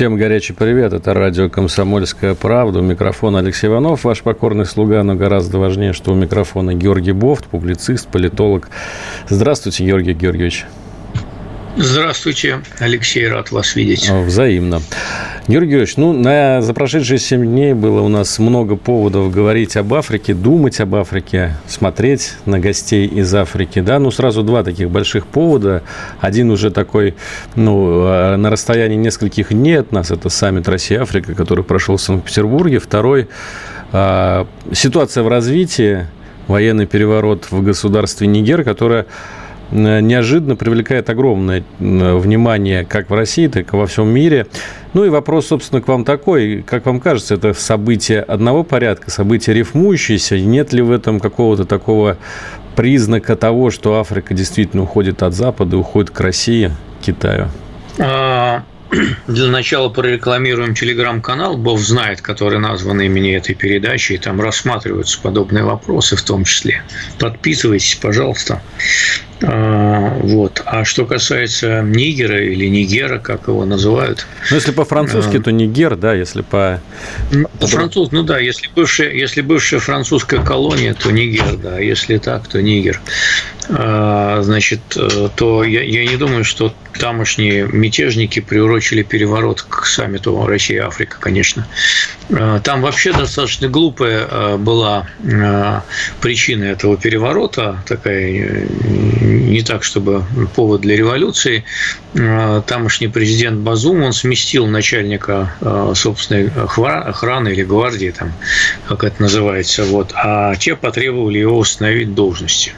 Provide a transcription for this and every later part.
Всем горячий привет. Это радио «Комсомольская правда». У микрофона Алексей Иванов, ваш покорный слуга, но гораздо важнее, что у микрофона Георгий Бофт, публицист, политолог. Здравствуйте, Георгий Георгиевич. Здравствуйте, Алексей, рад вас видеть. Взаимно. Георгий Георгиевич, ну, на, за прошедшие 7 дней было у нас много поводов говорить об Африке, думать об Африке, смотреть на гостей из Африки, да, ну, сразу два таких больших повода. Один уже такой, ну, э, на расстоянии нескольких дней от нас, это саммит Россия-Африка, который прошел в Санкт-Петербурге. Второй, э, ситуация в развитии, военный переворот в государстве Нигер, которая неожиданно привлекает огромное внимание как в России, так и во всем мире. Ну и вопрос, собственно, к вам такой. Как вам кажется, это событие одного порядка, событие рифмующееся? Нет ли в этом какого-то такого признака того, что Африка действительно уходит от Запада, уходит к России, Китаю? А, для начала прорекламируем телеграм-канал «Бог знает», который назван имени этой передачи, и там рассматриваются подобные вопросы в том числе. Подписывайтесь, пожалуйста. А, вот. А что касается Нигера или Нигера, как его называют? Ну, если по-французски, а, то Нигер, да, если по... По-французски, ну да, если бывшая, если бывшая французская колония, то Нигер, да, если так, то Нигер. А, значит, э, то я, я не думаю, что тамошние мятежники приурочили переворот к саммиту Россия-Африка, конечно. Там вообще достаточно глупая э, была э, причина этого переворота, такая не так, чтобы повод для революции. Тамошний президент Базум, он сместил начальника собственной охраны или гвардии, там, как это называется, вот, а те потребовали его установить должности.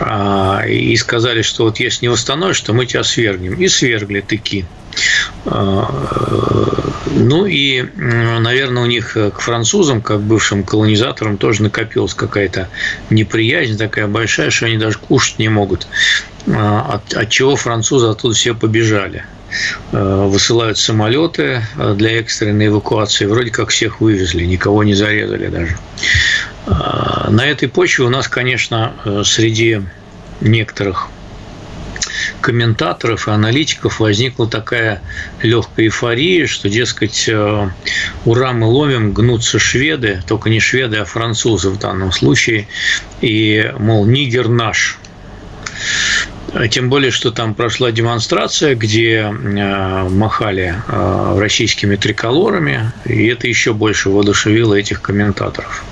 А, и сказали, что вот если не восстановишь, то мы тебя свергнем. И свергли таки. А, ну и, наверное, у них к французам, как бывшим колонизаторам, тоже накопилась какая-то неприязнь такая большая, что они даже кушать не могут. А, от, от чего французы оттуда все побежали высылают самолеты для экстренной эвакуации. Вроде как всех вывезли, никого не зарезали даже. На этой почве у нас, конечно, э, среди некоторых комментаторов и аналитиков возникла такая легкая эйфория, что, дескать, э, ура, мы ловим, гнутся шведы, только не шведы, а французы в данном случае, и, мол, нигер наш. Тем более, что там прошла демонстрация, где э, махали российскими триколорами, и это еще больше воодушевило этих комментаторов.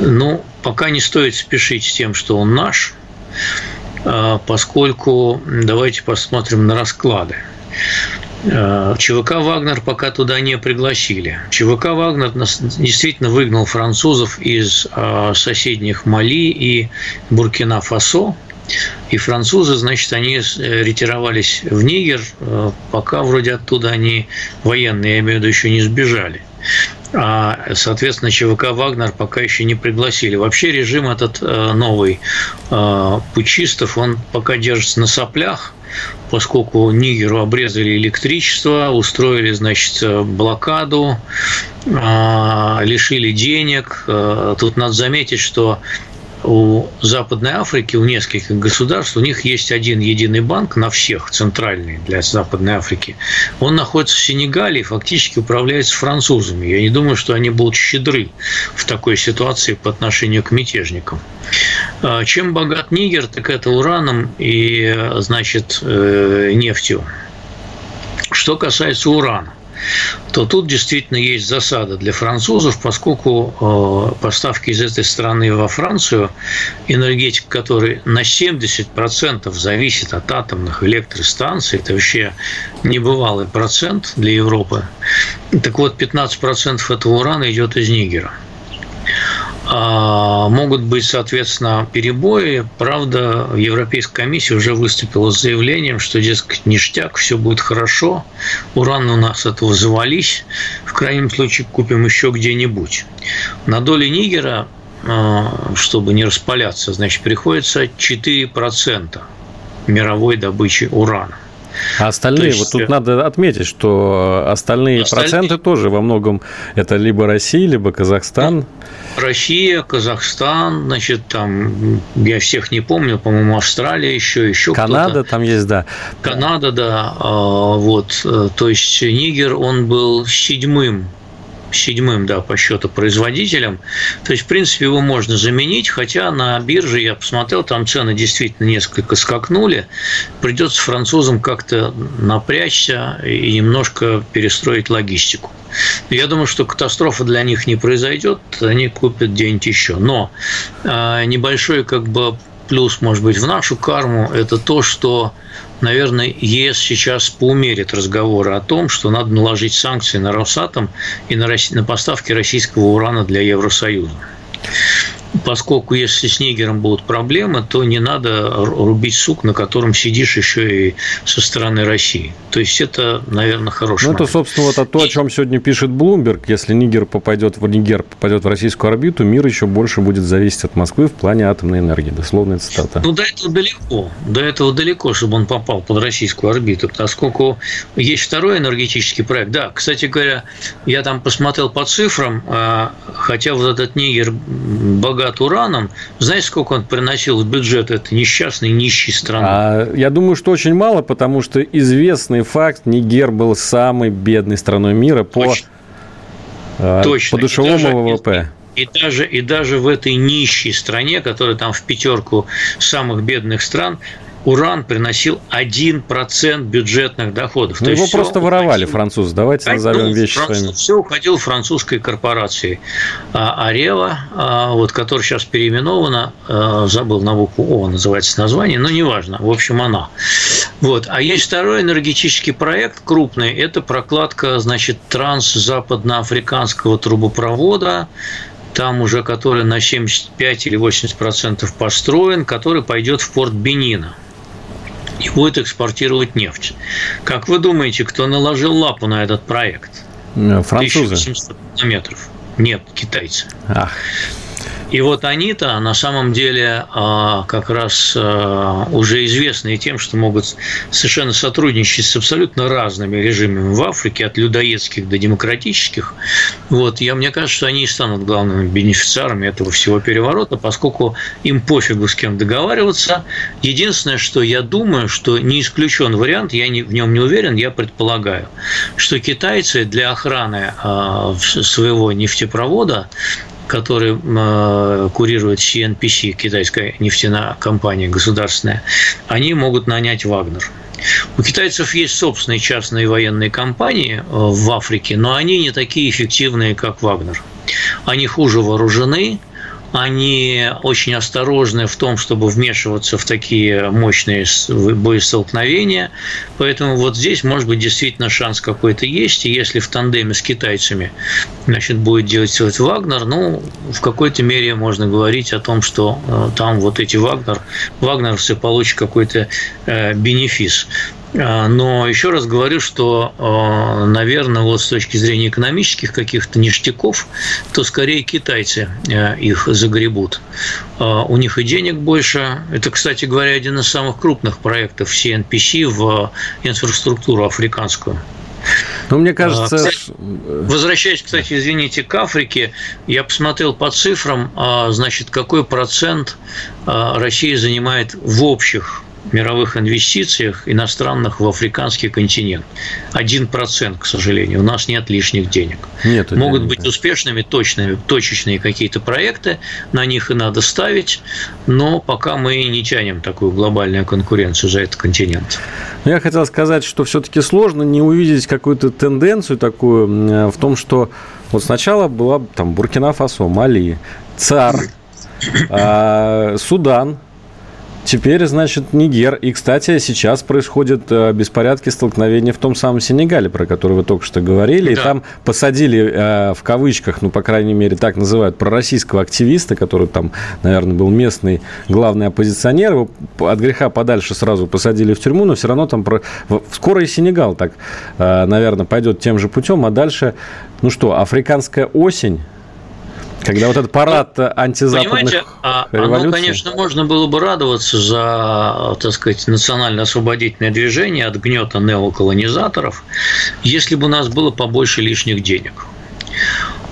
Ну, пока не стоит спешить с тем, что он наш, а, поскольку давайте посмотрим на расклады. А, ЧВК «Вагнер» пока туда не пригласили. ЧВК «Вагнер» действительно выгнал французов из а, соседних Мали и Буркина-Фасо. И французы, значит, они э, ретировались в Нигер, пока вроде оттуда они военные, я имею в виду, еще не сбежали а, соответственно, ЧВК «Вагнер» пока еще не пригласили. Вообще режим этот э, новый э, пучистов, он пока держится на соплях, поскольку Нигеру обрезали электричество, устроили, значит, блокаду, э, лишили денег. Тут надо заметить, что у Западной Африки, у нескольких государств, у них есть один единый банк на всех, центральный для Западной Африки. Он находится в Сенегале и фактически управляется французами. Я не думаю, что они будут щедры в такой ситуации по отношению к мятежникам. А чем богат Нигер, так это ураном и, значит, э, нефтью. Что касается урана то тут действительно есть засада для французов, поскольку э, поставки из этой страны во Францию, энергетика которой на 70% зависит от атомных электростанций, это вообще небывалый процент для Европы. Так вот, 15% этого урана идет из Нигера. А, могут быть, соответственно, перебои. Правда, Европейская комиссия уже выступила с заявлением, что, дескать, ништяк, все будет хорошо, уран у нас этого завались, в крайнем случае купим еще где-нибудь. На доле Нигера, а, чтобы не распаляться, значит, приходится 4% мировой добычи урана. А остальные, есть, вот тут надо отметить, что остальные, остальные проценты тоже во многом это либо Россия, либо Казахстан. Россия, Казахстан, значит, там, я всех не помню, по-моему, Австралия еще, еще Канада там есть, да. Канада, да, а, вот, э, то есть Нигер, он был седьмым седьмым, да, по счету производителем. То есть, в принципе, его можно заменить, хотя на бирже, я посмотрел, там цены действительно несколько скакнули. Придется французам как-то напрячься и немножко перестроить логистику. Я думаю, что катастрофа для них не произойдет, они купят где-нибудь еще. Но э, небольшой как бы плюс, может быть, в нашу карму – это то, что наверное, ЕС сейчас поумерит разговоры о том, что надо наложить санкции на Росатом и на, на поставки российского урана для Евросоюза поскольку если с Нигером будут проблемы, то не надо рубить сук, на котором сидишь еще и со стороны России. То есть это, наверное, хороший Ну, это, собственно, вот то, о чем сегодня пишет Блумберг. Если Нигер попадет в Нигер попадет в российскую орбиту, мир еще больше будет зависеть от Москвы в плане атомной энергии. Дословная цитата. Ну, до этого далеко. До этого далеко, чтобы он попал под российскую орбиту, поскольку есть второй энергетический проект. Да, кстати говоря, я там посмотрел по цифрам, а, хотя вот этот Нигер богат богат ураном, знаете, сколько он приносил в бюджет этой несчастной нищей страны? А, я думаю, что очень мало, потому что известный факт, Нигер был самой бедной страной мира по, Точно. А, по душевому ВВП. И даже, и даже в этой нищей стране, которая там в пятерку самых бедных стран, уран приносил 1% бюджетных доходов. Ну, То его просто воровали уходило... французы. Давайте назовем ну, вещи француз, своими. Все уходило французской корпорации. А, Арева, а, вот, которая сейчас переименована, а, забыл на букву О, называется название, но неважно. В общем, она. Вот. А есть второй энергетический проект крупный. Это прокладка, значит, транс-западноафриканского трубопровода там уже который на 75 или 80 процентов построен, который пойдет в порт Бенина и будет экспортировать нефть. Как вы думаете, кто наложил лапу на этот проект? Э, французы. 1800 километров. Нет, китайцы. Ах. И вот они-то на самом деле а, как раз а, уже известны тем, что могут совершенно сотрудничать с абсолютно разными режимами в Африке, от людоедских до демократических. Вот, я, мне кажется, что они и станут главными бенефициарами этого всего переворота, поскольку им пофигу с кем договариваться. Единственное, что я думаю, что не исключен вариант, я не, в нем не уверен, я предполагаю, что китайцы для охраны а, своего нефтепровода который э, курирует CNPC, китайская нефтяная компания государственная, они могут нанять Вагнер. У китайцев есть собственные частные военные компании э, в Африке, но они не такие эффективные, как Вагнер. Они хуже вооружены, они очень осторожны в том, чтобы вмешиваться в такие мощные боестолкновения. Поэтому вот здесь, может быть, действительно шанс какой-то есть. И если в тандеме с китайцами значит, будет делать делать Вагнер, ну, в какой-то мере можно говорить о том, что э, там вот эти Вагнер, вагнеровцы получат какой-то э, бенефис. А, но еще раз говорю, что, а, наверное, вот с точки зрения экономических каких-то ништяков, то скорее китайцы э, их загребут. А, у них и денег больше. Это, кстати говоря, один из самых крупных проектов CNPC в инфраструктуру африканскую. Ну, мне кажется... Кстати, возвращаясь, кстати, извините, к Африке, я посмотрел по цифрам, значит, какой процент Россия занимает в общих мировых инвестициях иностранных в африканский континент. Один процент, к сожалению. У нас нет лишних денег. Нет, Могут быть успешными, точными, точечные какие-то проекты, на них и надо ставить, но пока мы не тянем такую глобальную конкуренцию за этот континент. Ну, я хотел сказать, что все-таки сложно не увидеть какую-то тенденцию такую в том, что вот сначала была там Буркина-Фасо, Мали, ЦАР, а, Судан, Теперь, значит, Нигер. И, кстати, сейчас происходят э, беспорядки, столкновения в том самом Сенегале, про который вы только что говорили. Да. И там посадили, э, в кавычках, ну, по крайней мере, так называют, пророссийского активиста, который там, наверное, был местный главный оппозиционер. Его от греха подальше сразу посадили в тюрьму, но все равно там... Про... Скоро и Сенегал так, э, наверное, пойдет тем же путем, а дальше, ну что, африканская осень когда вот этот парад ну, антизападных Понимаете, а, революций... оно, конечно, можно было бы радоваться за, так сказать, национально-освободительное движение от гнета неоколонизаторов, если бы у нас было побольше лишних денег.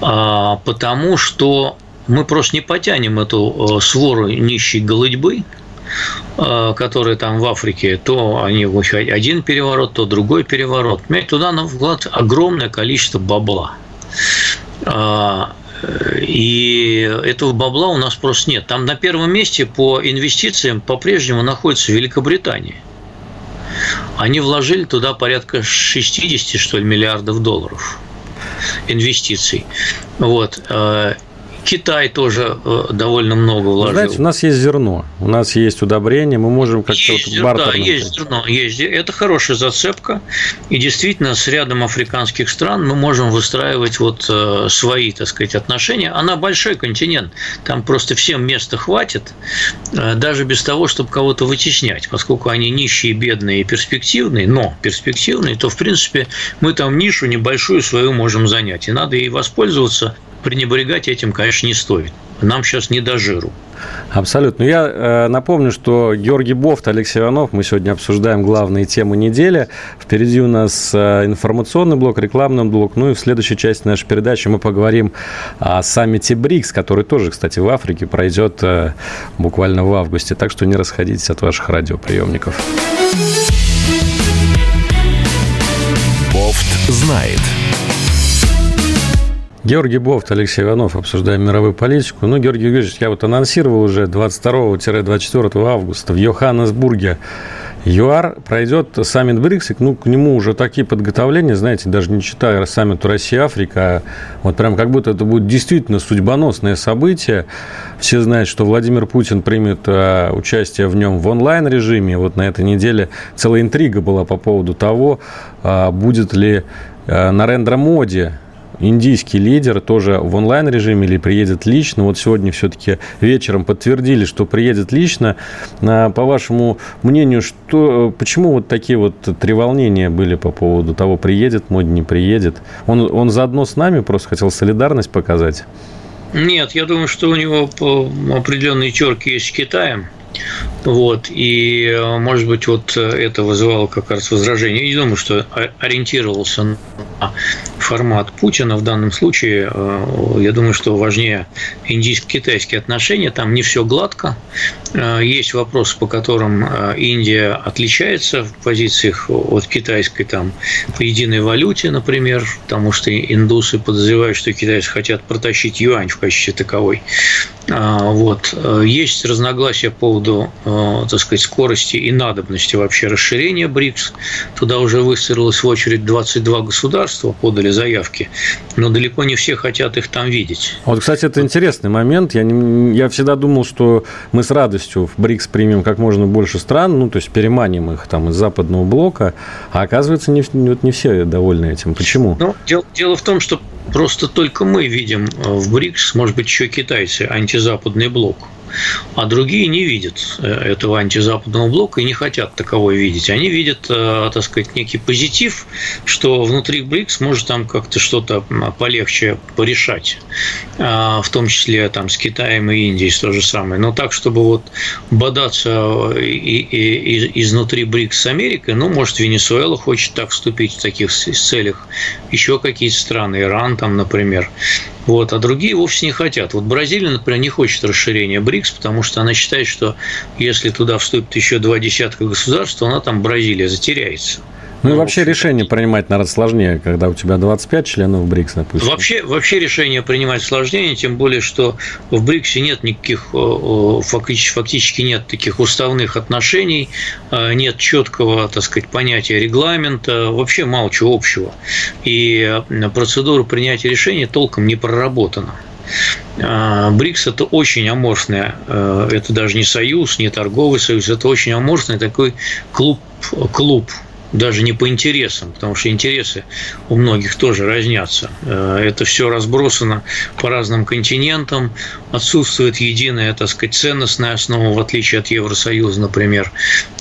А, потому что мы просто не потянем эту э, свору нищей голодьбы, э, которые там в Африке, то они один переворот, то другой переворот. Туда на вклад огромное количество бабла. И этого бабла у нас просто нет. Там на первом месте по инвестициям по-прежнему находится Великобритания. Они вложили туда порядка 60, что ли, миллиардов долларов инвестиций. Вот. Китай тоже э, довольно много вложил. Знаете, у нас есть зерно, у нас есть удобрения, мы можем как-то есть, вот Да, есть зерно, есть. Это хорошая зацепка. И действительно, с рядом африканских стран мы можем выстраивать вот э, свои, так сказать, отношения. Она большой континент, там просто всем места хватит, э, даже без того, чтобы кого-то вытеснять, поскольку они нищие, бедные и перспективные, но перспективные, то, в принципе, мы там нишу небольшую свою можем занять. И надо ей воспользоваться пренебрегать этим, конечно, не стоит. Нам сейчас не до жиру. Абсолютно. Я э, напомню, что Георгий Бофт, Алексей Иванов, мы сегодня обсуждаем главные темы недели. Впереди у нас э, информационный блок, рекламный блок. Ну и в следующей части нашей передачи мы поговорим о саммите БРИКС, который тоже, кстати, в Африке пройдет э, буквально в августе. Так что не расходитесь от ваших радиоприемников. Бофт знает. Георгий Бофт, Алексей Иванов. Обсуждаем мировую политику. Ну, Георгий Георгиевич, я вот анонсировал уже 22-24 августа в Йоханнесбурге ЮАР пройдет саммит БРИКС, ну, к нему уже такие подготовления, знаете, даже не читая саммиту Россия-Африка, а вот прям как будто это будет действительно судьбоносное событие. Все знают, что Владимир Путин примет а, участие в нем в онлайн-режиме. Вот на этой неделе целая интрига была по поводу того, а, будет ли а, Нарендра Моди индийский лидер тоже в онлайн-режиме или приедет лично. Вот сегодня все-таки вечером подтвердили, что приедет лично. А, по вашему мнению, что, почему вот такие вот треволнения были по поводу того, приедет Моди, не приедет? Он, он заодно с нами просто хотел солидарность показать? Нет, я думаю, что у него определенные терки есть с Китаем. Вот, и, может быть, вот это вызывало как раз возражение. Я не думаю, что ориентировался на формат Путина в данном случае. Э, я думаю, что важнее индийско-китайские отношения. Там не все гладко. Э, есть вопросы, по которым э, Индия отличается в позициях от китайской там, по единой валюте, например, потому что индусы подозревают, что китайцы хотят протащить юань в качестве таковой. Вот. Есть разногласия по поводу, так сказать, скорости и надобности вообще расширения БРИКС. Туда уже выстроилась в очередь 22 государства, подали заявки, но далеко не все хотят их там видеть. Вот, кстати, это интересный момент. Я, не, я всегда думал, что мы с радостью в БРИКС примем как можно больше стран, ну, то есть переманим их там из западного блока, а оказывается, не, вот не все довольны этим. Почему? Ну, дело, дело в том, что просто только мы видим э, в БРИКС, может быть, еще китайцы, антизападный блок а другие не видят э, этого антизападного блока и не хотят таковой видеть. Они видят, э, так сказать, некий позитив, что внутри БРИКС может там как-то что-то полегче порешать, а, в том числе там с Китаем и Индией то же самое. Но так, чтобы вот бодаться и изнутри БРИКС с Америкой, ну, может, Венесуэла хочет так вступить в таких целях, еще какие-то страны, Иран там, например. Вот, а другие вовсе не хотят. Вот Бразилия, например, не хочет расширения БРИКС, потому что она считает, что если туда вступит еще два десятка государств, то она там, Бразилия, затеряется. Ну, и вообще решение принимать, наверное, сложнее, когда у тебя 25 членов БРИКС, допустим. Вообще, вообще решение принимать сложнее, тем более, что в БРИКСе нет никаких, фактически, фактически нет таких уставных отношений, э, нет четкого, так сказать, понятия регламента, вообще мало чего общего. И процедура принятия решения толком не проработана. БРИКС – это очень аморфное, это даже не союз, не торговый союз, это очень аморфный такой клуб, клуб даже не по интересам, потому что интересы у многих тоже разнятся. Э, это все разбросано по разным континентам, отсутствует единая, так сказать, ценностная основа, в отличие от Евросоюза, например.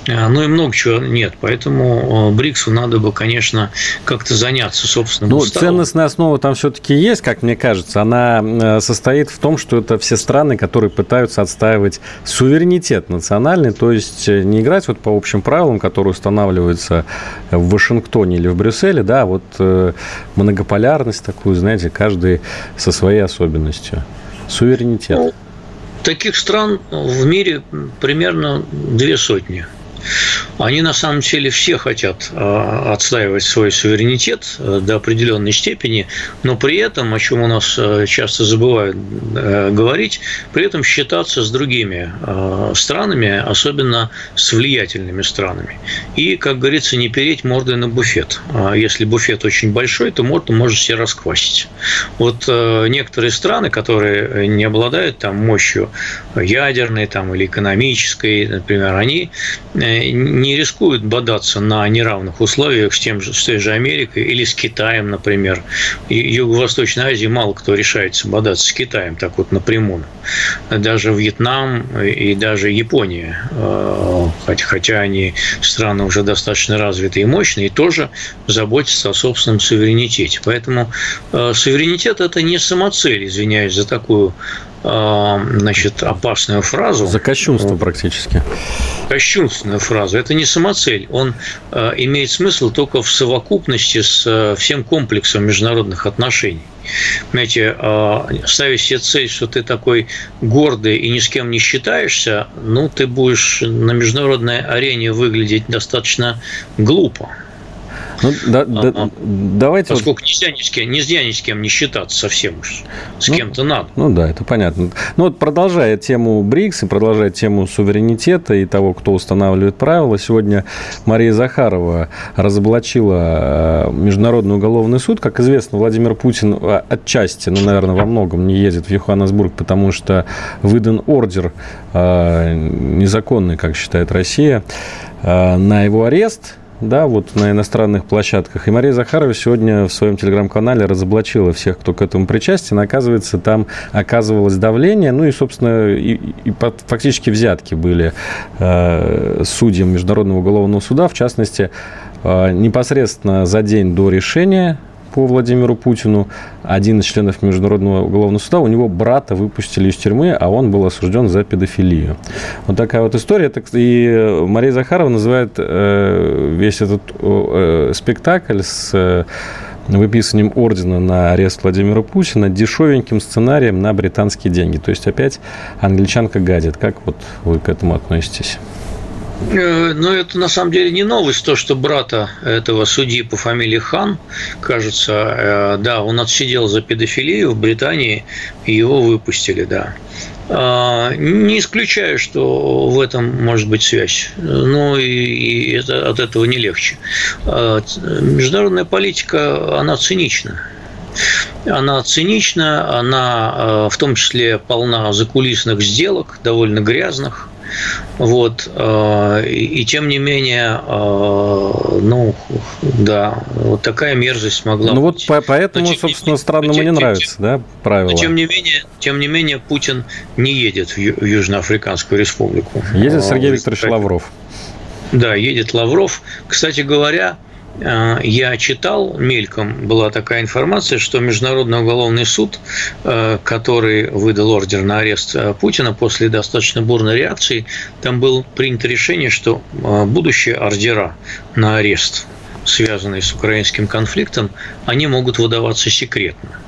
Э, ну и много чего нет. Поэтому э, БРИКСу надо бы, конечно, как-то заняться собственным Ну, уставом. ценностная основа там все-таки есть, как мне кажется. Она состоит в том, что это все страны, которые пытаются отстаивать суверенитет национальный, то есть не играть вот по общим правилам, которые устанавливаются в Вашингтоне или в Брюсселе, да, а вот э, многополярность такую, знаете, каждый со своей особенностью. Суверенитет. Ну, таких стран в мире примерно две сотни. Они на самом деле все хотят а, отстаивать свой суверенитет э, до определенной степени, но при этом, о чем у нас э, часто забывают э, говорить, при этом считаться с другими странами, особенно с влиятельными странами. И, как говорится, не переть мордой на буфет. А если буфет очень большой, то морду может себе расквасить. Вот некоторые страны, которые не обладают там мощью ядерной там, или экономической, например, они не рискуют бодаться на неравных условиях с, тем же, с той же Америкой или с Китаем, например. Юго-Восточной Азии мало кто решается бодаться с Китаем так вот напрямую. Даже Вьетнам и даже Япония, э, хотя, они страны уже достаточно развитые и мощные, тоже заботятся о собственном суверенитете. Поэтому э, суверенитет – это не самоцель, извиняюсь за такую значит, опасную фразу. За кощунство практически. Кощунственную фразу. Это не самоцель. Он а, имеет смысл только в совокупности с а, всем комплексом международных отношений. Знаете, ставить себе цель, что ты такой гордый и ни с кем не считаешься, ну, ты будешь на международной арене выглядеть достаточно глупо. Ну, да, а, да, а, давайте Поскольку вот... нельзя, ни с кем, нельзя ни с кем не считаться совсем уж. С ну, кем-то надо. Ну да, это понятно. Ну вот продолжая тему БРИКС и продолжая тему суверенитета и того, кто устанавливает правила, сегодня Мария Захарова разоблачила э, Международный уголовный суд. Как известно, Владимир Путин э, отчасти, ну, наверное, во многом не едет в Йоханнесбург, потому что выдан ордер э, незаконный, как считает Россия, на его арест – да, вот на иностранных площадках. И Мария Захарова сегодня в своем телеграм-канале разоблачила всех, кто к этому причастен. Оказывается, там оказывалось давление, ну и, собственно, и, и фактически взятки были э, судьям Международного уголовного суда, в частности, э, непосредственно за день до решения по Владимиру Путину, один из членов Международного уголовного суда, у него брата выпустили из тюрьмы, а он был осужден за педофилию. Вот такая вот история. И Мария Захарова называет э, весь этот э, спектакль с э, выписанием ордена на арест Владимира Путина дешевеньким сценарием на британские деньги. То есть опять англичанка гадит. Как вот вы к этому относитесь? Э, но это на самом деле не новость, то, что брата этого судьи по фамилии Хан, кажется, э, да, он отсидел за педофилию в Британии, его выпустили, да. А, не исключаю, что в этом может быть связь, но и это, от этого не легче. Международная политика, она цинична. Она цинична, она э, в том числе полна закулисных сделок, довольно грязных, вот. Э, и, и тем не менее, э, ну, да, вот такая мерзость могла Ну быть. вот поэтому, но, собственно, странному не нравится, да, правило. Но тем не менее, тем не менее, Путин не едет в Южноафриканскую республику. Едет Сергей Викторович Лавров. Да, едет Лавров. Кстати говоря, Э, я читал мельком, была такая информация, что Международный уголовный суд, э, который выдал ордер на арест э, Путина после достаточно бурной реакции, там было принято решение, что будущие ордера на арест, связанные с украинским конфликтом, они могут выдаваться секретно.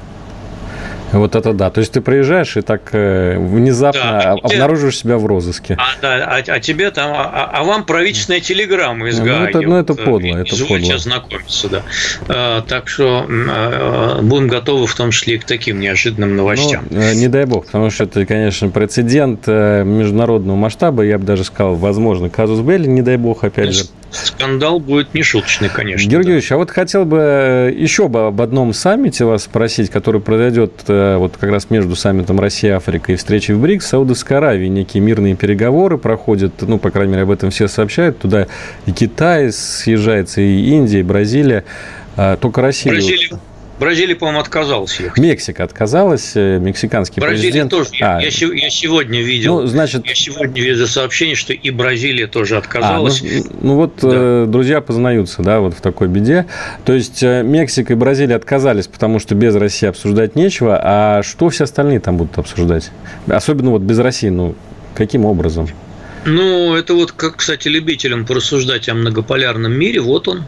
Вот это да. То есть ты приезжаешь и так э, внезапно да, обнаруживаешь тебя в розыске. А, да, а, а тебе там, а, а вам правительственная телеграмма из ГАИ. Ну, это, ну, это вот, подло, это подло. ознакомиться, да. А, так что а, будем готовы в том числе и к таким неожиданным новостям. Ну, э, не дай бог, потому что это, конечно, прецедент э, международного масштаба, я бы даже сказал, возможно, казус Белли, не дай бог, опять же. Скандал будет нешуточный, конечно. Георгий да. а вот хотел бы еще бы об одном саммите вас спросить, который произойдет вот как раз между саммитом Россия-Африка и встречей в БРИКС, Саудовской Аравии некие мирные переговоры проходят, ну, по крайней мере, об этом все сообщают. Туда и Китай съезжается, и Индия, и Бразилия. А, только Россия... Бразилия, Бразилия, по-моему, отказалась ехать. Мексика отказалась, э, мексиканский Бразилия президент. тоже. А, я, я сегодня видел. Ну, значит... Я сегодня видел сообщение, что и Бразилия тоже отказалась. А, ну, ну вот да. э, друзья познаются, да, вот в такой беде. То есть э, Мексика и Бразилия отказались, потому что без России обсуждать нечего. А что все остальные там будут обсуждать? Особенно вот без России, ну каким образом? Ну, это вот, как, кстати, любителям порассуждать о многополярном мире, вот он, а,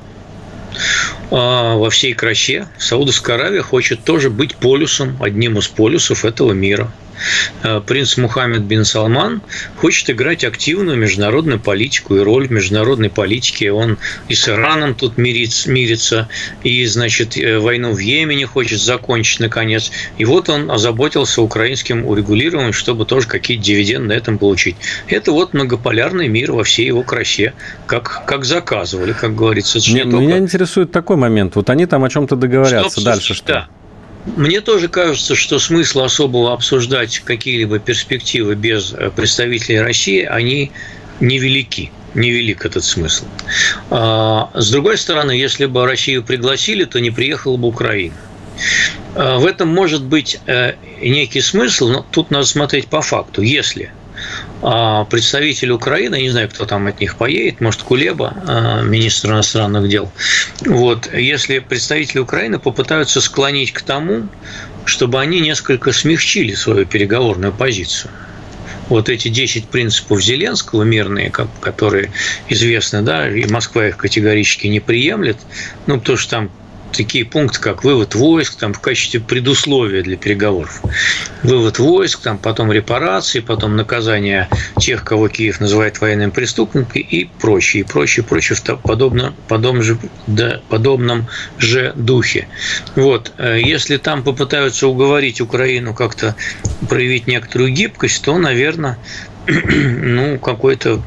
во всей красе. Саудовская Аравия хочет тоже быть полюсом, одним из полюсов этого мира. Э, принц Мухаммед бин Салман хочет играть активную международную политику и роль в международной политике. Он и с Ираном тут мирится, и, значит, э, войну в Йемене хочет закончить, наконец. И вот он озаботился украинским урегулированием, чтобы тоже какие-то дивиденды на этом получить. Это вот многополярный мир во всей его красе, как, как заказывали, как говорится. Нет, только... Меня интересует такой момент. Вот они там о чем-то договорятся. Что Дальше что? Да. Мне тоже кажется, что смысла особого обсуждать какие-либо перспективы без э, представителей России, они невелики невелик этот смысл. А, с другой стороны, если бы Россию пригласили, то не приехала бы Украина. А, в этом может быть э, некий смысл, но тут надо смотреть по факту. Если представитель Украины, не знаю, кто там от них поедет, может, Кулеба, а, министр иностранных дел, вот, если представители Украины попытаются склонить к тому, чтобы они несколько смягчили свою переговорную позицию. Вот эти 10 принципов Зеленского мирные, которые известны, да, и Москва их категорически не приемлет, ну, потому что там такие пункты, как вывод войск, там в качестве предусловия для переговоров. Вывод войск, там потом репарации, потом наказание тех, кого Киев называет военными преступниками и прочее, и прочее, прочее в подобном, подобном, же, да, подобном же духе. Вот. Э, если там попытаются уговорить Украину как-то проявить некоторую гибкость, то, наверное, ну, какой-то,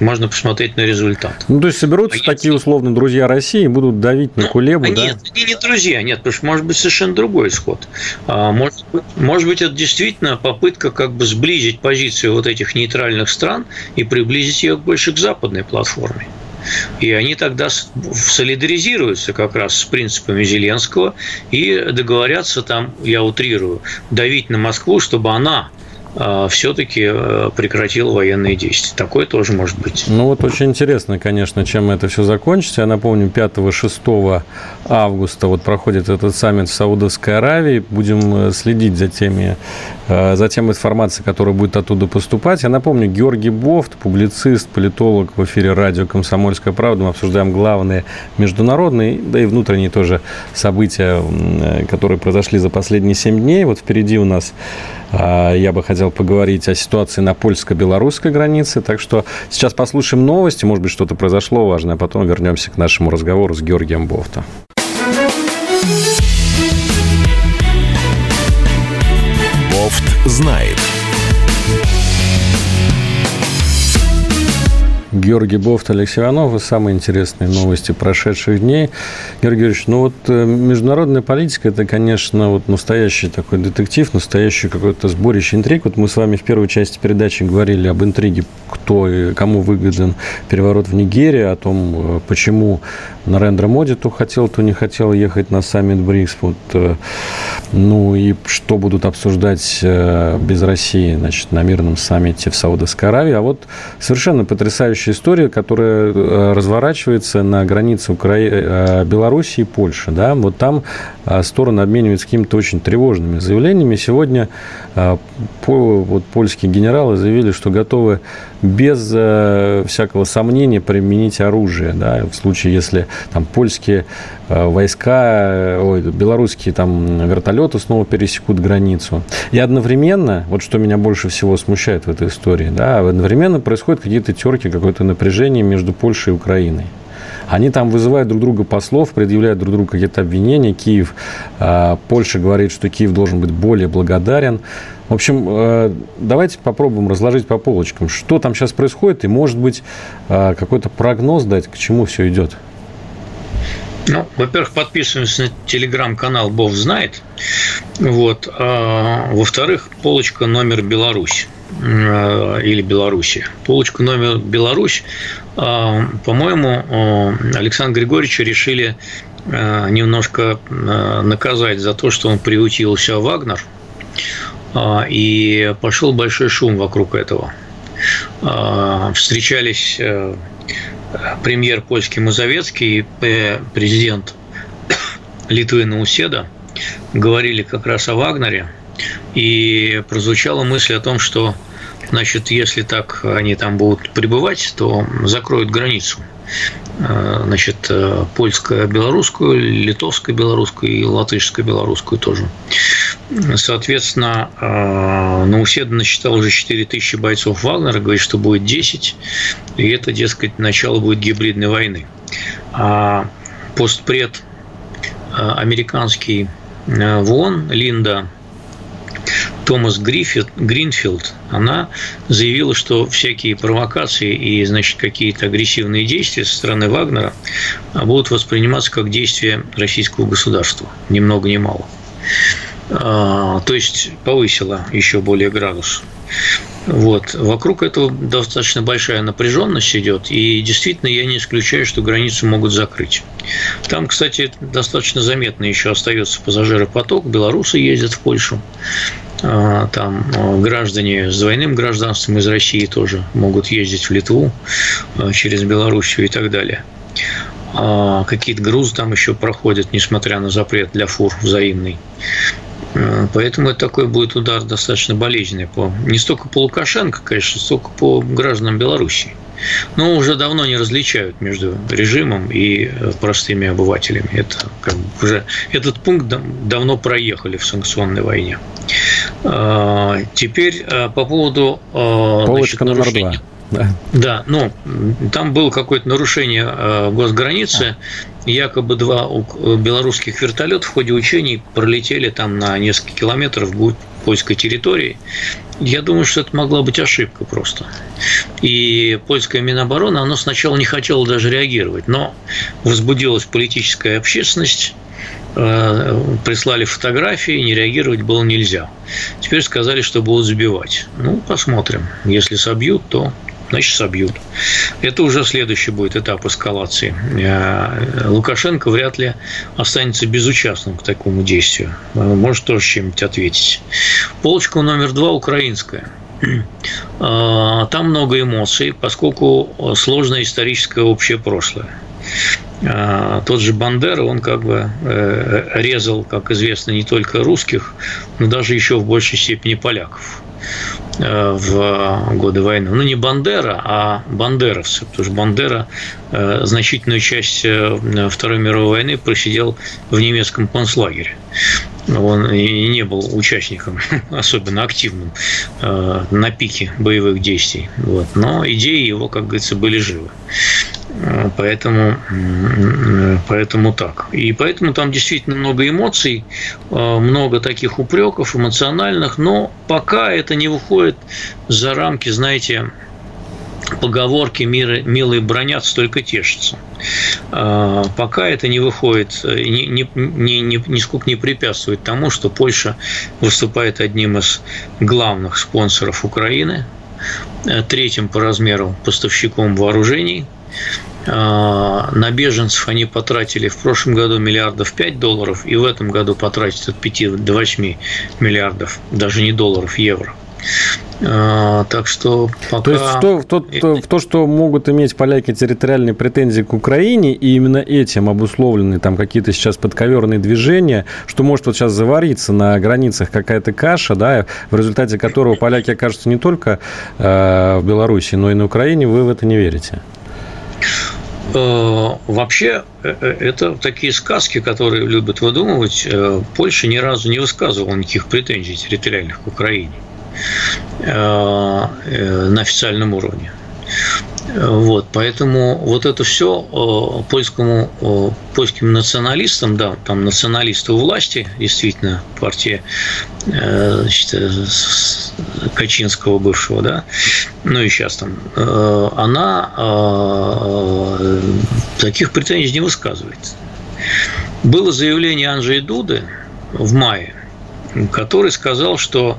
можно посмотреть на результат. Ну, то есть соберутся а такие условно друзья России и будут давить на ну, Кулебу, а да? Нет, они не друзья, нет, потому что может быть совершенно другой исход. А, может, быть, может быть, это действительно попытка как бы сблизить позицию вот этих нейтральных стран и приблизить ее больше к западной платформе. И они тогда солидаризируются как раз с принципами Зеленского и договорятся там, я утрирую, давить на Москву, чтобы она все-таки э, прекратил военные действия. Такое тоже может быть. Ну вот очень интересно, конечно, чем это все закончится. Я напомню, 5-6 августа вот проходит этот саммит в Саудовской Аравии. Будем э, следить за теми, э, за тем информацией, которая будет оттуда поступать. Я напомню, Георгий Бофт, публицист, политолог в эфире радио «Комсомольская правда». Мы обсуждаем главные международные, да и внутренние тоже события, которые произошли за последние 7 дней. Вот впереди у нас а, я бы хотел поговорить о ситуации на польско-белорусской границе. Так что сейчас послушаем новости. Может быть, что-то произошло важное, а потом вернемся к нашему разговору с Георгием Бофта. Бофт знает. Георгий Бофт, Алексей Иванов и самые интересные новости прошедших дней. Георгий Георгиевич, ну вот э, международная политика – это, конечно, вот настоящий такой детектив, настоящий какой-то сборище интриг. Вот мы с вами в первой части передачи говорили об интриге, кто и кому выгоден переворот в Нигерии, о том, э, почему Нарендра Моди то хотел, то не хотел ехать на саммит БРИКС. Вот, э, ну и что будут обсуждать без России значит, на мирном саммите в Саудовской Аравии. А вот совершенно потрясающая история, которая э, разворачивается на границе Укра... Э, Белоруссии и Польши. Да? Вот там э, стороны обмениваются какими-то очень тревожными заявлениями. Сегодня вот, польские генералы заявили, что готовы без всякого сомнения применить оружие. Да? В случае, если там польские войска, ой, белорусские там вертолеты снова пересекут границу. И одновременно, вот что меня больше всего смущает в этой истории, да, одновременно происходят какие-то терки, какое-то напряжение между Польшей и Украиной. Они там вызывают друг друга послов, предъявляют друг другу какие-то обвинения. Киев, э, Польша говорит, что Киев должен быть более благодарен. В общем, э, давайте попробуем разложить по полочкам, что там сейчас происходит, и, может быть, э, какой-то прогноз дать, к чему все идет. Ну, во-первых, подписываемся на телеграм-канал Бог знает. Вот. А, во-вторых, полочка номер Беларусь или Беларуси. Полочку номер Беларусь, а, по-моему, Александр Григорьевич решили э, немножко э, наказать за то, что он приутился Вагнер, а, и пошел большой шум вокруг этого. Встречались премьер польский Мазовецкий и президент Литвы Науседа говорили как раз о Вагнере, и прозвучала мысль о том, что значит, если так они там будут пребывать, то закроют границу. Значит, польско-белорусскую, литовско-белорусскую и латышско-белорусскую тоже. Соответственно, Науседа насчитал уже 4 тысячи бойцов Вагнера, говорит, что будет 10, и это, дескать, начало будет гибридной войны. А постпред американский в ООН Линда Томас Гриффит, Гринфилд, она заявила, что всякие провокации и, значит, какие-то агрессивные действия со стороны Вагнера будут восприниматься как действия российского государства, ни много ни мало. А, то есть повысила еще более градус. Вот. Вокруг этого достаточно большая напряженность идет, и действительно я не исключаю, что границу могут закрыть. Там, кстати, достаточно заметно еще остается пассажиропоток, белорусы ездят в Польшу, а, там а, граждане с двойным гражданством из России тоже могут ездить в Литву через Белоруссию и так далее. Какие-то грузы там еще проходят, несмотря на запрет для фур взаимный. Э, поэтому это такой будет удар достаточно болезненный по не столько по Лукашенко, конечно, столько по гражданам Беларуси. Но уже давно не различают между режимом и э, простыми обывателями. Это как бы уже этот пункт давно проехали в санкционной войне. Э, теперь по поводу Полочка значит, нарушения. Номер два. Да. да, ну, там было какое-то нарушение госграницы. Якобы два белорусских вертолета в ходе учений пролетели там на несколько километров польской территории. Я думаю, что это могла быть ошибка просто. И польская Минобороны, оно сначала не хотело даже реагировать, но возбудилась политическая общественность, э, прислали фотографии, не реагировать было нельзя. Теперь сказали, что будут сбивать. Ну, посмотрим. Если собьют, то значит, собьют. Это уже следующий будет этап эскалации. Э, Лукашенко вряд ли останется безучастным к такому действию. Может тоже чем-нибудь ответить. Полочка номер два украинская. Э, там много эмоций, поскольку сложное историческое общее прошлое. Э, тот же Бандера, он как бы резал, как известно, не только русских, но даже еще в большей степени поляков. Э, в годы войны. Ну, не Бандера, а бандеровцы, потому что Бандера э, значительную часть э, Второй мировой войны просидел в немецком концлагере. Он и не был участником особенно активным на пике боевых действий. Вот. Но идеи его, как говорится, были живы. Поэтому, поэтому так. И поэтому там действительно много эмоций, э, много таких упреков эмоциональных, но пока это не выходит за рамки, знаете, поговорки «милые, милые бронятся, только тешатся». Э, пока это не выходит, ни, ни, ни, ни, нисколько не препятствует тому, что Польша выступает одним из главных спонсоров Украины, третьим по размеру поставщиком вооружений – а, на беженцев они потратили в прошлом году миллиардов 5 долларов, и в этом году потратят от 5 до 8 миллиардов, даже не долларов, евро. А, так что пока... То есть в то, в, то, в то, что могут иметь поляки территориальные претензии к Украине, и именно этим обусловлены там какие-то сейчас подковерные движения, что может вот сейчас завариться на границах какая-то каша, да, в результате которого поляки окажутся не только э, в Беларуси, но и на Украине, вы в это не верите? Э, вообще, э, э, это такие сказки, которые любят выдумывать. Польша ни разу не высказывала никаких претензий территориальных к Украине на официальном уровне. Вот, поэтому вот это все э, польскому, э, польским националистам, да, там националисты у власти, действительно, партия э, значит, Качинского бывшего, да, ну и сейчас там, она таких претензий не высказывает. Было заявление Анджей Дуды в мае, который сказал, что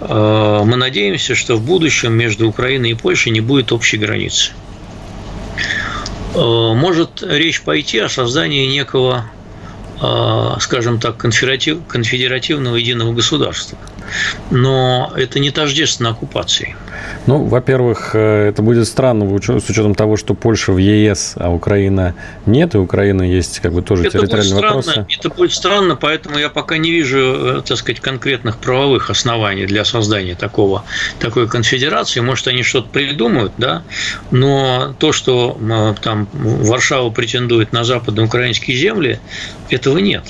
мы надеемся, что в будущем между Украиной и Польшей не будет общей границы. Э, может речь пойти о создании некого, э, скажем так, конфедеративного единого государства. Но это не тождественно оккупации. Ну, во-первых, э, это будет странно с учетом того, что Польша в ЕС, а Украина нет, и Украина есть как бы тоже это территориальный будет. Странно, это будет странно, поэтому я пока не вижу, э, так сказать, конкретных правовых оснований для создания такого, такой конфедерации. Может, они что-то придумают, да, но то, что э, там Варшава претендует на западноукраинские земли, этого нет.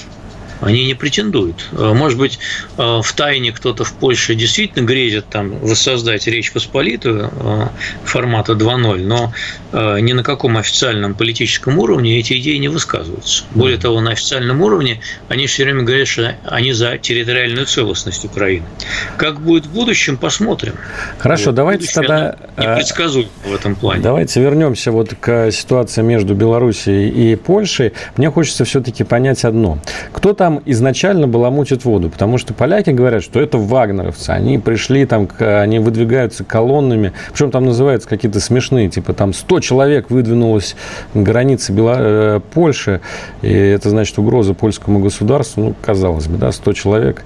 Они не претендуют. Э, может быть, э, в тайне кто-то в Польше действительно грезит там воссоздать Речь Посполитую э, формата 2.0, но ни на каком официальном политическом уровне эти идеи не высказываются. Более того, на официальном уровне они все время говорят, что они за территориальную целостность Украины. Как будет в будущем, посмотрим. Хорошо, вот. давайте тогда... Непредсказуемо в этом плане. Давайте вернемся вот к ситуации между Белоруссией и Польшей. Мне хочется все-таки понять одно. Кто-то там изначально баламутит воду, потому что поляки говорят, что это вагнеровцы, они пришли там, они выдвигаются колоннами, причем там называются какие-то смешные, типа там 100 человек выдвинулось к границе Бело... Э, Польши, и это значит угроза польскому государству, ну, казалось бы, да, 100 человек.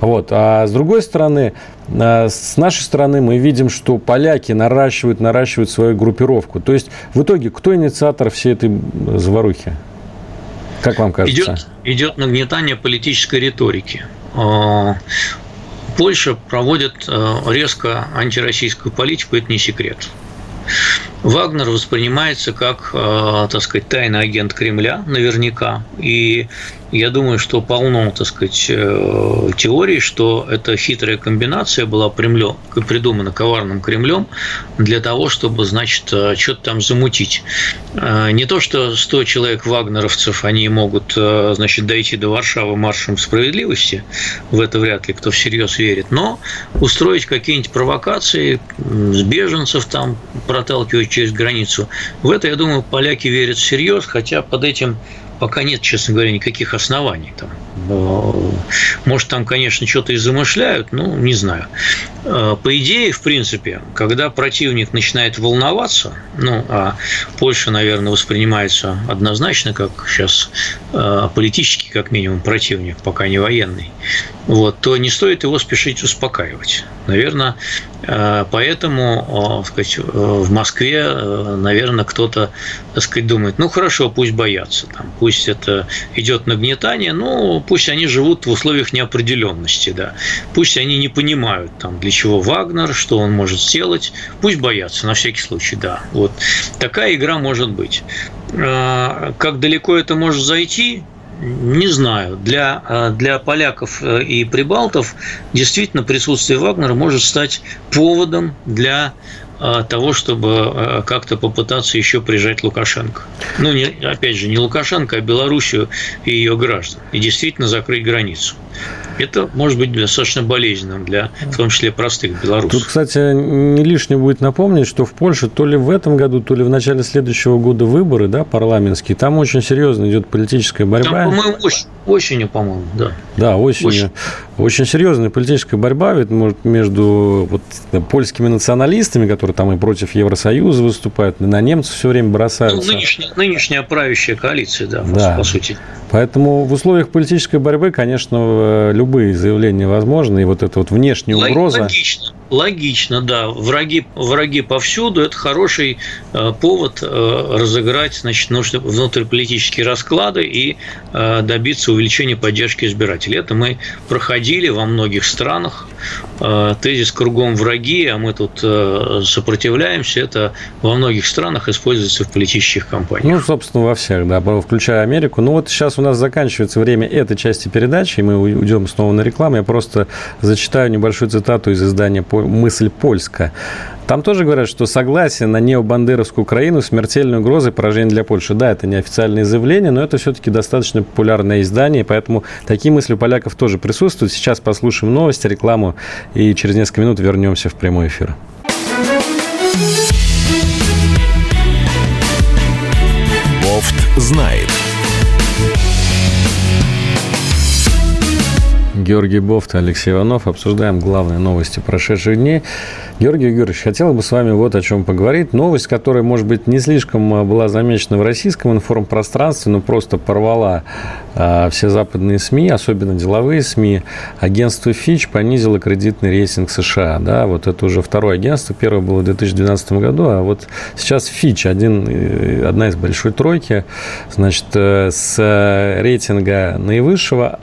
Вот. А с другой стороны, э, с нашей стороны мы видим, что поляки наращивают, наращивают свою группировку. То есть в итоге кто инициатор всей этой заварухи? Как вам кажется? Идет, идет нагнетание политической риторики. А, Польша проводит а, резко антироссийскую политику, это не секрет. Вагнер воспринимается как, а, так сказать, тайный агент Кремля, наверняка. И я думаю, что полно, так сказать, э, теорий, что эта хитрая комбинация была придумана коварным Кремлем для того, чтобы, значит, э, что-то там замутить. Э, не то, что 100 человек вагнеровцев, они могут, значит, дойти до Варшавы маршем справедливости, в это вряд ли кто всерьез верит, но устроить какие-нибудь провокации, с беженцев там проталкивать через границу, в это, я думаю, поляки верят всерьез, хотя под этим пока нет, честно говоря, никаких оснований. Там. Может, там, конечно, что-то и замышляют, ну, не знаю. Э, по идее, в принципе, когда противник начинает волноваться, ну, а Польша, наверное, воспринимается однозначно как сейчас э, политический, как минимум, противник, пока не военный, вот, то не стоит его спешить успокаивать. Наверное, э, поэтому сказать, в Москве, наверное, кто-то так сказать, думает, ну хорошо, пусть боятся, там, пусть это идет нагнетание, но пусть они живут в условиях неопределенности, да, пусть они не понимают, там, для чего Вагнер, что он может сделать, пусть боятся, на всякий случай, да. Вот такая игра может быть. А, как далеко это может зайти, не знаю. Для, а, для поляков э, и прибалтов действительно присутствие Вагнера может стать поводом для того, чтобы а, как-то попытаться еще прижать Лукашенко. Ну, не, опять же, не Лукашенко, а Белоруссию и ее граждан. И действительно закрыть границу. Это может быть достаточно болезненным для, в том числе, простых белорусов. Тут, кстати, не лишнее будет напомнить, что в Польше то ли в этом году, то ли в начале следующего года выборы, да, парламентские. Там очень серьезно идет политическая борьба. Там, по-моему, осенью, по-моему, да. Да, осенью. Очень. очень серьезная политическая борьба ведь, может, между вот, польскими националистами, которые там и против Евросоюза выступают, и на немцев все время бросаются. Ну, нынешняя, нынешняя правящая коалиция, да, да. по сути. Поэтому в условиях политической борьбы, конечно, э, любые заявления возможны, и вот эта вот внешняя угроза... Логично, логично, да. Враги, враги повсюду – это хороший э, повод э, разыграть значит, внутриполитические расклады и добиться увеличения поддержки избирателей. Это мы проходили во многих странах. Тезис «кругом враги», а мы тут сопротивляемся, это во многих странах используется в политических кампаниях. Ну, собственно, во всех, да, включая Америку. Ну, вот сейчас у нас заканчивается время этой части передачи, и мы уйдем снова на рекламу. Я просто зачитаю небольшую цитату из издания «Мысль польская». Там тоже говорят, что согласие на необандеровскую Украину смертельной угрозой поражения для Польши. Да, это неофициальное заявление, но это все-таки достаточно популярное издание, поэтому такие мысли у поляков тоже присутствуют. Сейчас послушаем новости, рекламу, и через несколько минут вернемся в прямой эфир. Бофт знает. Георгий Бофт Алексей Иванов. Обсуждаем главные новости прошедших дней. Георгий Георгиевич, хотел бы с вами вот о чем поговорить. Новость, которая, может быть, не слишком а, была замечена в российском информпространстве, но просто порвала а, все западные СМИ, особенно деловые СМИ. Агентство Fitch понизило кредитный рейтинг США. Да, вот это уже второе агентство. Первое было в 2012 году, а вот сейчас Fitch, один, э, одна из большой тройки, значит, э, с рейтинга наивысшего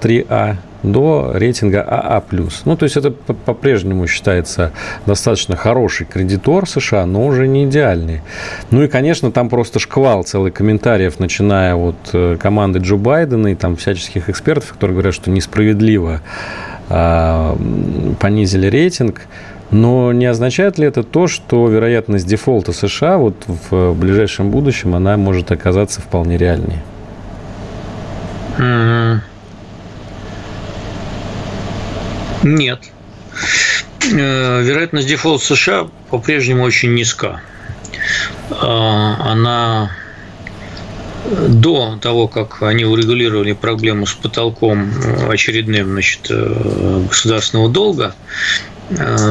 3А до рейтинга АА+. Ну, то есть это по-прежнему считается достаточно хороший кредитор США, но уже не идеальный. Ну и, конечно, там просто шквал целый комментариев, начиная от э, команды Джо Байдена и там всяческих экспертов, которые говорят, что несправедливо а, понизили рейтинг. Но не означает ли это то, что вероятность дефолта США вот в ближайшем будущем она может оказаться вполне реальней? Mm-hmm. Нет. Э, вероятность дефолта США по-прежнему очень низка. Э, она до того, как они урегулировали проблему с потолком очередным значит, э, государственного долга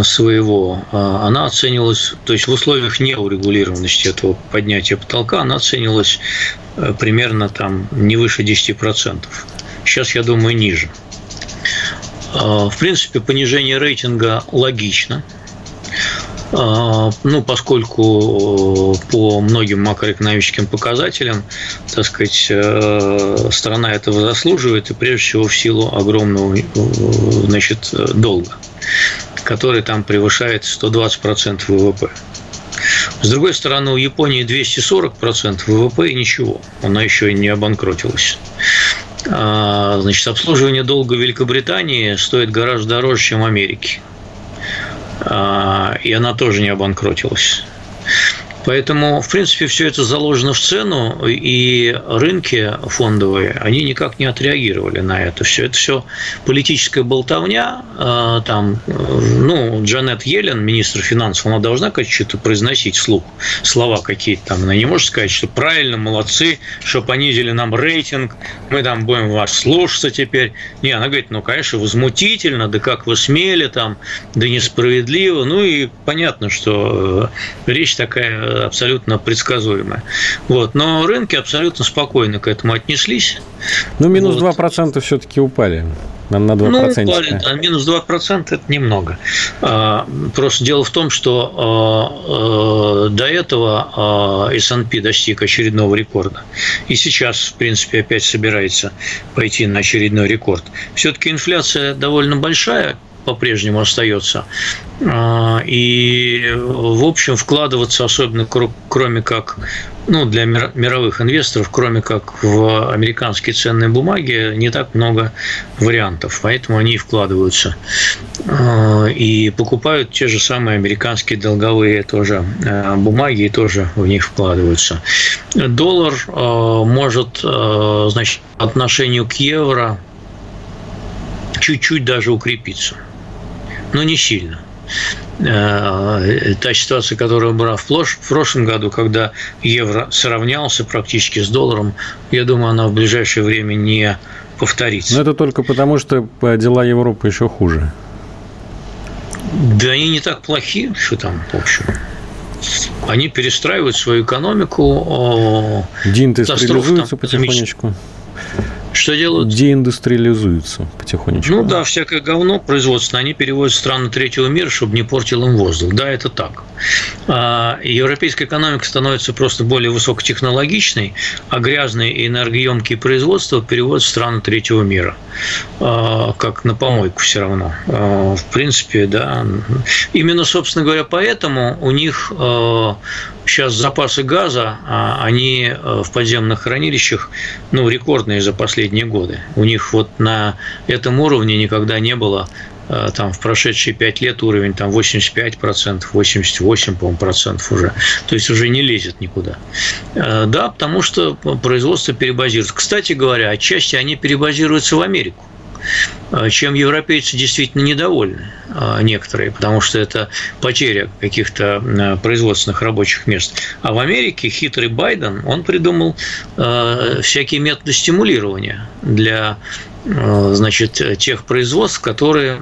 своего, она оценивалась, то есть в условиях неурегулированности этого поднятия потолка, она оценивалась примерно там не выше 10%. Сейчас, я думаю, ниже. А, в принципе, понижение рейтинга логично. А, ну, поскольку э, по многим макроэкономическим показателям, так сказать, э, страна этого заслуживает, и прежде всего в силу огромного э, значит, долга, который там превышает 120% ВВП. С другой стороны, у Японии 240% ВВП и ничего, она еще и не обанкротилась. А, значит, обслуживание долга Великобритании стоит гораздо дороже, чем в Америке. А, и она тоже не обанкротилась. Поэтому, в принципе, все это заложено в цену, и рынки фондовые, они никак не отреагировали на это все. Это все политическая болтовня. А, там, ну, Джанет Йеллен, министр финансов, она должна что-то произносить вслух, слова какие-то там. Она не может сказать, что правильно, молодцы, что понизили нам рейтинг, мы там будем вас слушаться теперь. Не, она говорит, ну, конечно, возмутительно, да как вы смели там, да несправедливо. Ну, и понятно, что э, речь такая абсолютно предсказуемая. Вот. Но рынки абсолютно спокойно к этому отнеслись. Ну, минус вот. 2% все-таки упали. На, на 2%. Ну, упали, да, минус 2% это немного. А, просто дело в том, что а, а, до этого S&P достиг очередного рекорда. И сейчас, в принципе, опять собирается пойти на очередной рекорд. Все-таки инфляция довольно большая, по-прежнему остается. А, и, в общем, вкладываться особенно кроме как ну, для мировых инвесторов, кроме как в американские ценные бумаги, не так много вариантов, поэтому они и вкладываются. А, и покупают те же самые американские долговые тоже а, бумаги и тоже в них вкладываются. Доллар может, значит, отношению к евро чуть-чуть даже укрепиться но не сильно. Э, та ситуация, которая была в прошлом году, когда евро сравнялся практически с долларом, я думаю, она в ближайшее время не повторится. Но это только потому, что дела Европы еще хуже. Да они не так плохи, что там, в общем. Они перестраивают свою экономику. Деиндустриализуются потихонечку. Что делают? Деиндустриализуются потихонечку. Ну да, всякое говно производственное они переводят в страны третьего мира, чтобы не портил им воздух. Да, это так. А, европейская экономика становится просто более высокотехнологичной, а грязные и энергоемкие производства переводят в страны третьего мира. А, как на помойку все равно. А, в принципе, да. Именно, собственно говоря, поэтому у них сейчас запасы газа, они в подземных хранилищах ну, рекордные за последние годы. У них вот на этом уровне никогда не было э, там в прошедшие пять лет уровень там 85%, 88, по процентов уже. То есть уже не лезет никуда. Э, да, потому что производство перебазируется. Кстати говоря, отчасти они перебазируются в Америку э, чем европейцы действительно недовольны некоторые, потому что это потеря каких-то производственных рабочих мест. А в Америке хитрый Байден, он придумал всякие методы стимулирования для значит, тех производств, которые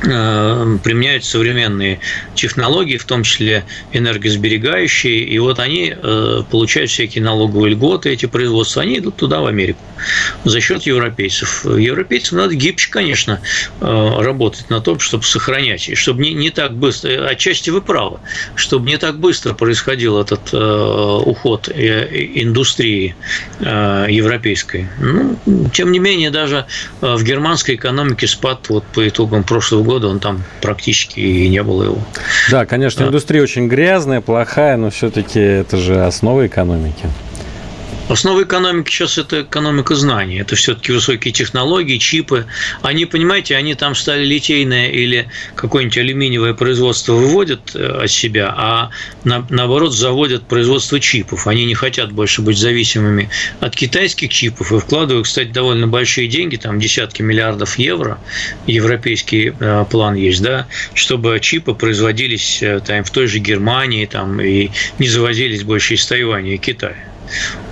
применяют современные технологии, в том числе энергосберегающие, и вот они получают всякие налоговые льготы, эти производства, они идут туда, в Америку, за счет европейцев. Европейцам надо гибче, конечно, э, работать на том, чтобы сохранять, и чтобы не, не так быстро, отчасти вы правы, чтобы не так быстро происходил этот уход индустрии европейской. Ну, тем не менее, даже в германской экономике спад вот по итогам прошлого года года он там практически и не было его. Да, конечно, индустрия очень грязная, плохая, но все-таки это же основа экономики. Основа экономики сейчас это экономика знаний. Это все-таки высокие технологии, чипы. Они, понимаете, они там стали литейное или какое-нибудь алюминиевое производство выводят э, от себя, а на, наоборот заводят производство чипов. Они не хотят больше быть зависимыми от китайских чипов и вкладывают, кстати, довольно большие деньги, там десятки миллиардов евро. Европейский э, план есть, да, чтобы чипы производились э, там, в той же Германии там, и не завозились больше из Тайваня и Китая.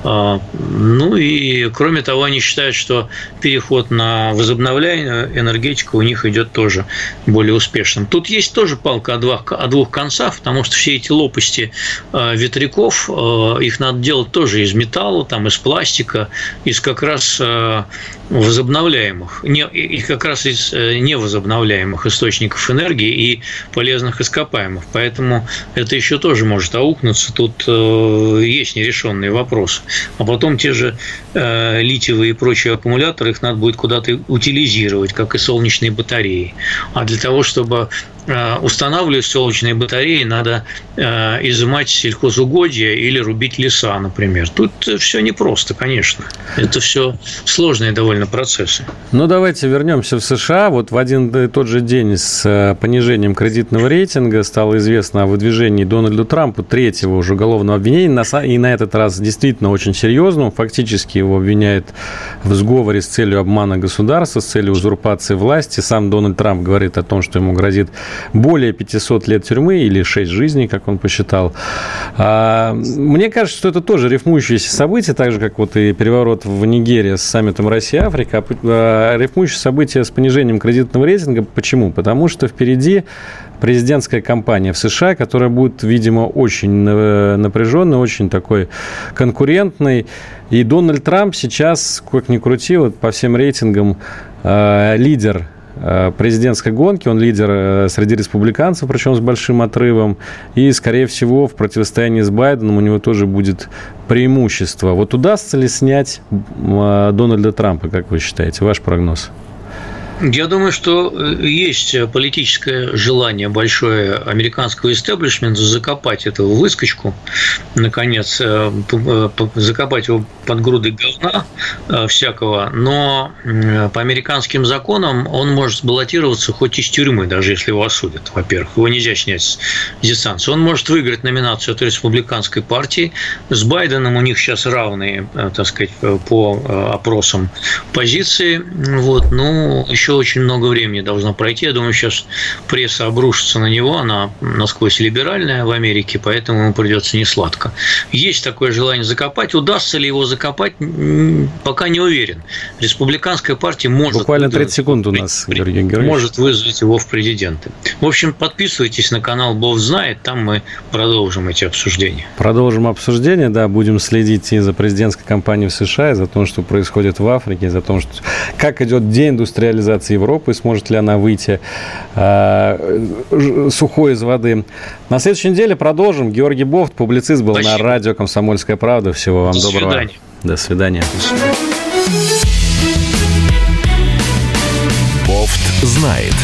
А, ну и кроме того, они считают, что переход на возобновляемую энергетику у них идет тоже более успешным. Тут есть тоже палка о двух, о двух концах, потому что все эти лопасти а, ветряков, а, их надо делать тоже из металла, там, из пластика, из как раз возобновляемых, не, и как раз из э, невозобновляемых источников энергии и полезных ископаемых. Поэтому это еще тоже может аукнуться. Тут э, есть нерешенные вопросы. А потом те же э, литиевые и прочие аккумуляторы, их надо будет куда-то утилизировать, как и солнечные батареи. А для того, чтобы Э, устанавливать солнечные батареи, надо э, изымать сельхозугодья или рубить леса, например. Тут все непросто, конечно. Это все сложные довольно процессы. Ну, давайте вернемся в США. Вот в один и тот же день с э, понижением кредитного рейтинга стало известно о выдвижении Дональду Трампу третьего уже уголовного обвинения. И на этот раз действительно очень серьезного. Фактически его обвиняют в сговоре с целью обмана государства, с целью узурпации власти. Сам Дональд Трамп говорит о том, что ему грозит более 500 лет тюрьмы или 6 жизней, как он посчитал. А, мне кажется, что это тоже рифмующееся событие, так же, как вот и переворот в Нигерии с саммитом Россия-Африка, а, рифмующее событие с понижением кредитного рейтинга. Почему? Потому что впереди президентская кампания в США, которая будет, видимо, очень напряженной, очень такой конкурентной. И Дональд Трамп сейчас, как ни крути, вот по всем рейтингам э, лидер Э, президентской гонки. Он лидер э, среди республиканцев, причем с большим отрывом. И, скорее всего, в противостоянии с Байденом у него тоже будет преимущество. Вот удастся ли снять э, Дональда Трампа, как вы считаете? Ваш прогноз? Я думаю, что э, есть политическое желание большое американского истеблишмента закопать эту выскочку, наконец, э, э, закопать его под грудой говна всякого, но по американским законам он может баллотироваться хоть из тюрьмы, даже если его осудят, во-первых. Его нельзя снять с дистанции. Он может выиграть номинацию от республиканской партии. С Байденом у них сейчас равные, так сказать, по опросам позиции. Вот. Ну, еще еще очень много времени должно пройти. Я думаю, сейчас пресса обрушится на него, она насквозь либеральная в Америке, поэтому ему придется не сладко. Есть такое желание закопать. Удастся ли его закопать, пока не уверен. Республиканская партия может... Буквально 30 секунд у нас, Георгий Георгиевич. Может вызвать его в президенты. В общем, подписывайтесь на канал Бог знает, там мы продолжим эти обсуждения. Продолжим обсуждение, да, будем следить и за президентской кампанией в США, и за то, что происходит в Африке, за то, что как идет деиндустриализация Организации Европы, сможет ли она выйти э, сухой из воды. На следующей неделе продолжим. Георгий Бофт, публицист, был Спасибо. на радио «Комсомольская правда». Всего вам До доброго. Свидания. До свидания. До свидания. Бофт знает.